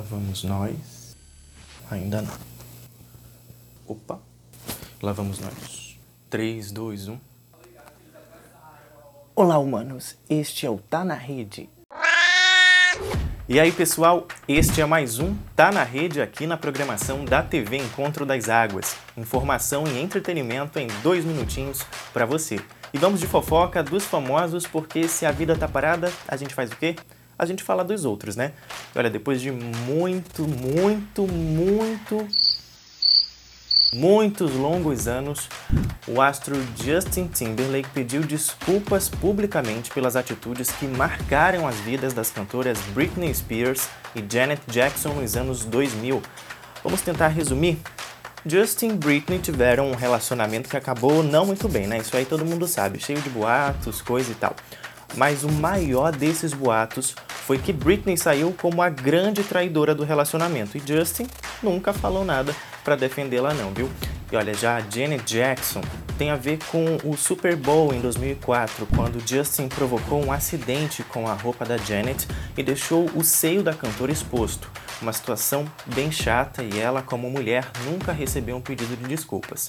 vamos nós. Ainda não. Opa. Lá vamos nós. 3, 2, 1. Olá, humanos. Este é o Tá na Rede. E aí, pessoal, este é mais um Tá na Rede aqui na programação da TV Encontro das Águas. Informação e entretenimento em dois minutinhos para você. E vamos de fofoca dos famosos, porque se a vida tá parada, a gente faz o quê? A gente fala dos outros, né? Olha, depois de muito, muito, muito muitos longos anos, o astro Justin Timberlake pediu desculpas publicamente pelas atitudes que marcaram as vidas das cantoras Britney Spears e Janet Jackson nos anos 2000. Vamos tentar resumir? Justin e Britney tiveram um relacionamento que acabou não muito bem, né? Isso aí todo mundo sabe, cheio de boatos, coisa e tal. Mas o maior desses boatos foi que Britney saiu como a grande traidora do relacionamento e Justin nunca falou nada para defendê-la não, viu? E olha, já a Janet Jackson tem a ver com o Super Bowl em 2004, quando Justin provocou um acidente com a roupa da Janet e deixou o seio da cantora exposto. Uma situação bem chata e ela, como mulher, nunca recebeu um pedido de desculpas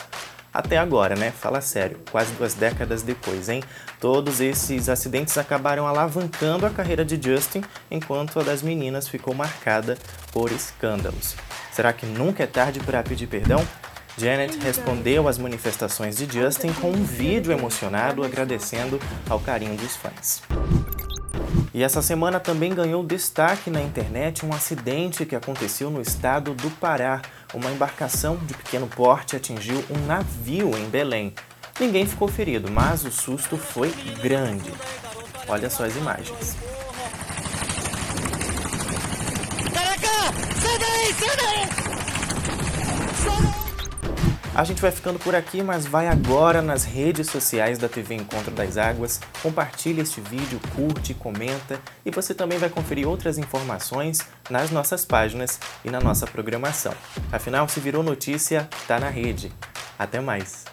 até agora, né? Fala sério, quase duas décadas depois, hein? Todos esses acidentes acabaram alavancando a carreira de Justin, enquanto a das meninas ficou marcada por escândalos. Será que nunca é tarde para pedir perdão? Janet respondeu às manifestações de Justin com um vídeo emocionado agradecendo ao carinho dos fãs. E essa semana também ganhou destaque na internet um acidente que aconteceu no estado do Pará. Uma embarcação de pequeno porte atingiu um navio em Belém. Ninguém ficou ferido, mas o susto foi grande. Olha só as imagens. Caraca! Sai daí! Sai daí! A gente vai ficando por aqui, mas vai agora nas redes sociais da TV Encontro das Águas, compartilha este vídeo, curte, comenta e você também vai conferir outras informações nas nossas páginas e na nossa programação. Afinal, se virou notícia, tá na rede. Até mais!